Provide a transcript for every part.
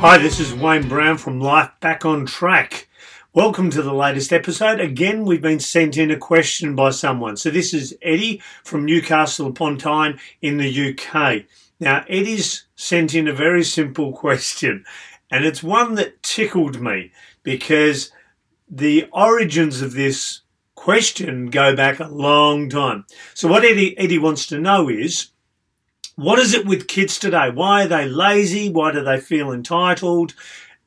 Hi, this is Wayne Brown from Life Back on Track. Welcome to the latest episode. Again, we've been sent in a question by someone. So this is Eddie from Newcastle upon Tyne in the UK. Now, Eddie's sent in a very simple question, and it's one that tickled me because the origins of this question go back a long time. So what Eddie, Eddie wants to know is, what is it with kids today? Why are they lazy? Why do they feel entitled?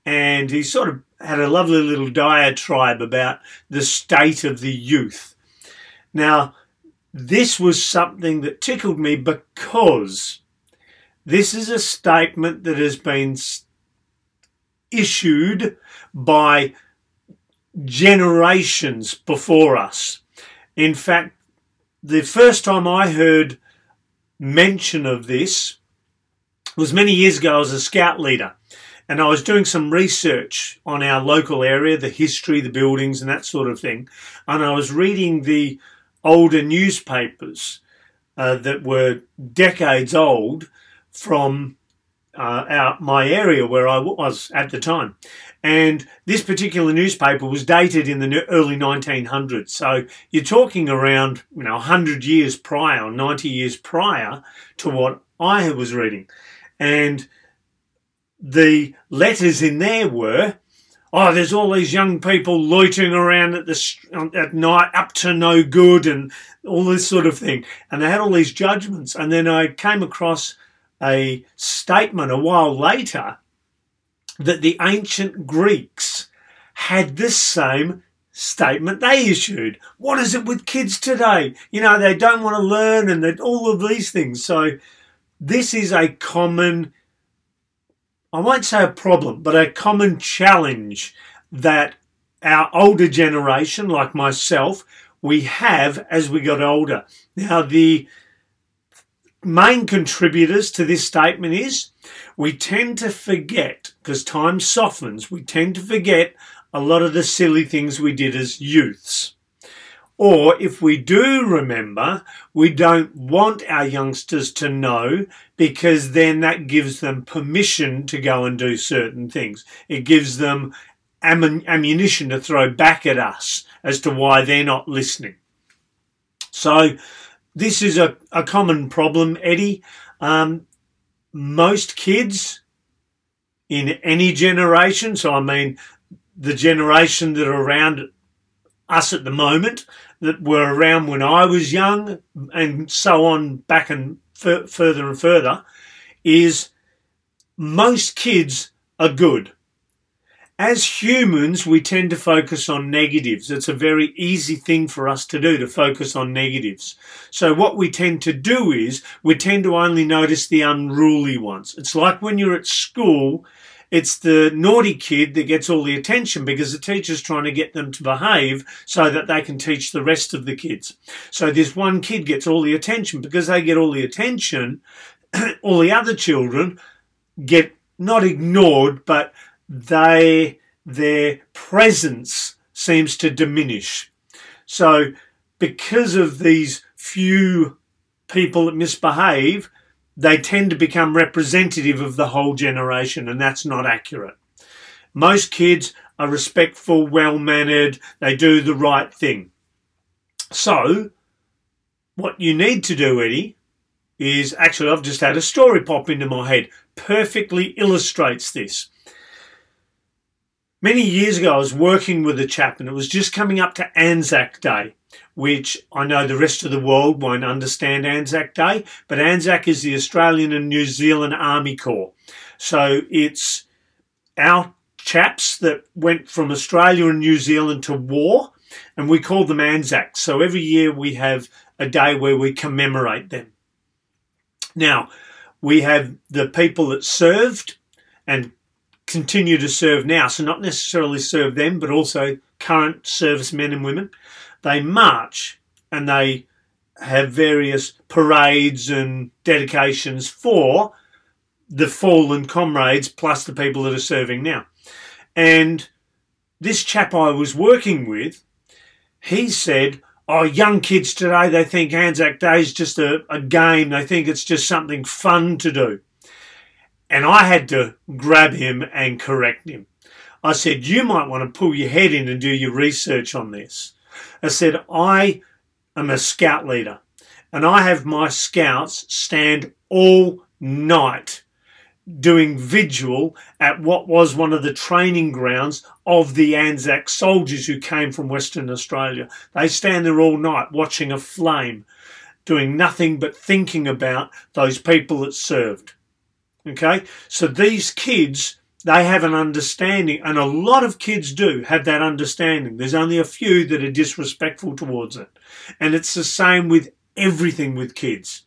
And he sort of had a lovely little diatribe about the state of the youth. Now, this was something that tickled me because this is a statement that has been issued by generations before us. In fact, the first time I heard mention of this was many years ago. I was a scout leader and I was doing some research on our local area, the history, the buildings, and that sort of thing. And I was reading the older newspapers uh, that were decades old from uh, my area where I was at the time. And this particular newspaper was dated in the early 1900s. So you're talking around, you know, 100 years prior, 90 years prior to what I was reading. And the letters in there were, oh, there's all these young people loitering around at the at night up to no good and all this sort of thing. And they had all these judgments. And then I came across a statement a while later that the ancient Greeks had this same statement they issued. What is it with kids today? You know, they don't want to learn and that all of these things. So this is a common, I won't say a problem, but a common challenge that our older generation, like myself, we have as we got older. Now, the main contributors to this statement is we tend to forget, because time softens, we tend to forget a lot of the silly things we did as youths. Or if we do remember, we don't want our youngsters to know because then that gives them permission to go and do certain things. It gives them ammunition to throw back at us as to why they're not listening. So this is a, a common problem, Eddie. Um, most kids in any generation, so I mean the generation that are around us at the moment, that were around when I was young, and so on back and f- further and further, is most kids are good as humans, we tend to focus on negatives. It's a very easy thing for us to do to focus on negatives. So what we tend to do is we tend to only notice the unruly ones. It's like when you're at school, it's the naughty kid that gets all the attention because the teacher's trying to get them to behave so that they can teach the rest of the kids. So this one kid gets all the attention because they get all the attention, all the other children get not ignored, but they their presence seems to diminish. So, because of these few people that misbehave, they tend to become representative of the whole generation, and that's not accurate. Most kids are respectful, well mannered, they do the right thing. So, what you need to do, Eddie, is actually, I've just had a story pop into my head, perfectly illustrates this. Many years ago, I was working with a chap, and it was just coming up to Anzac Day, which I know the rest of the world won't understand Anzac Day, but Anzac is the Australian and New Zealand Army Corps. So it's our chaps that went from Australia and New Zealand to war, and we call them Anzacs. So every year we have a day where we commemorate them. Now, we have the people that served and continue to serve now. So, not necessarily serve them, but also current servicemen and women. They march and they have various parades and dedications for the fallen comrades plus the people that are serving now. And this chap I was working with, he said, Oh, young kids today, they think Anzac Day is just a, a game. They think it's just something fun to do. And I had to grab him and correct him. I said, You might want to pull your head in and do your research on this. I said, I am a scout leader and I have my scouts stand all night doing vigil at what was one of the training grounds of the Anzac soldiers who came from Western Australia. They stand there all night watching a flame, doing nothing but thinking about those people that served. Okay? So these kids, they have an understanding, and a lot of kids do have that understanding. There's only a few that are disrespectful towards it. And it's the same with everything with kids.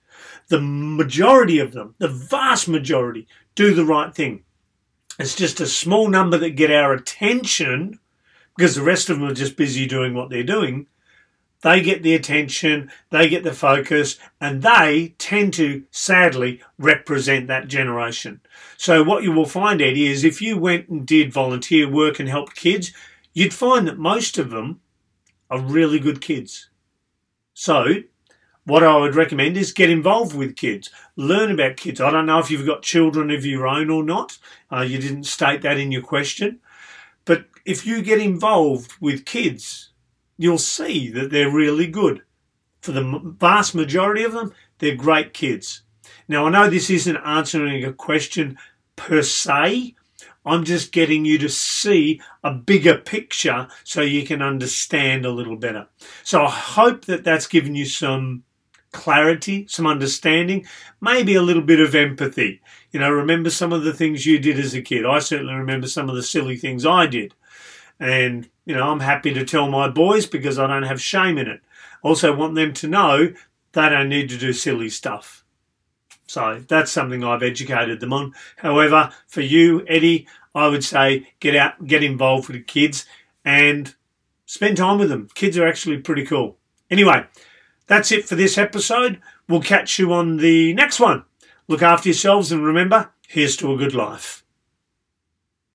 The majority of them, the vast majority, do the right thing. It's just a small number that get our attention because the rest of them are just busy doing what they're doing. They get the attention, they get the focus, and they tend to sadly represent that generation. So, what you will find, Eddie, is if you went and did volunteer work and helped kids, you'd find that most of them are really good kids. So, what I would recommend is get involved with kids, learn about kids. I don't know if you've got children of your own or not. Uh, you didn't state that in your question. But if you get involved with kids, you'll see that they're really good. For the vast majority of them, they're great kids. Now, I know this isn't answering a question per se. I'm just getting you to see a bigger picture so you can understand a little better. So I hope that that's given you some clarity, some understanding, maybe a little bit of empathy. You know, remember some of the things you did as a kid. I certainly remember some of the silly things I did. And, you know, I'm happy to tell my boys because I don't have shame in it. Also want them to know they don't need to do silly stuff. So that's something I've educated them on. However, for you, Eddie, I would say get out, get involved with the kids and spend time with them. Kids are actually pretty cool. Anyway, that's it for this episode. We'll catch you on the next one. Look after yourselves and remember, here's to a good life.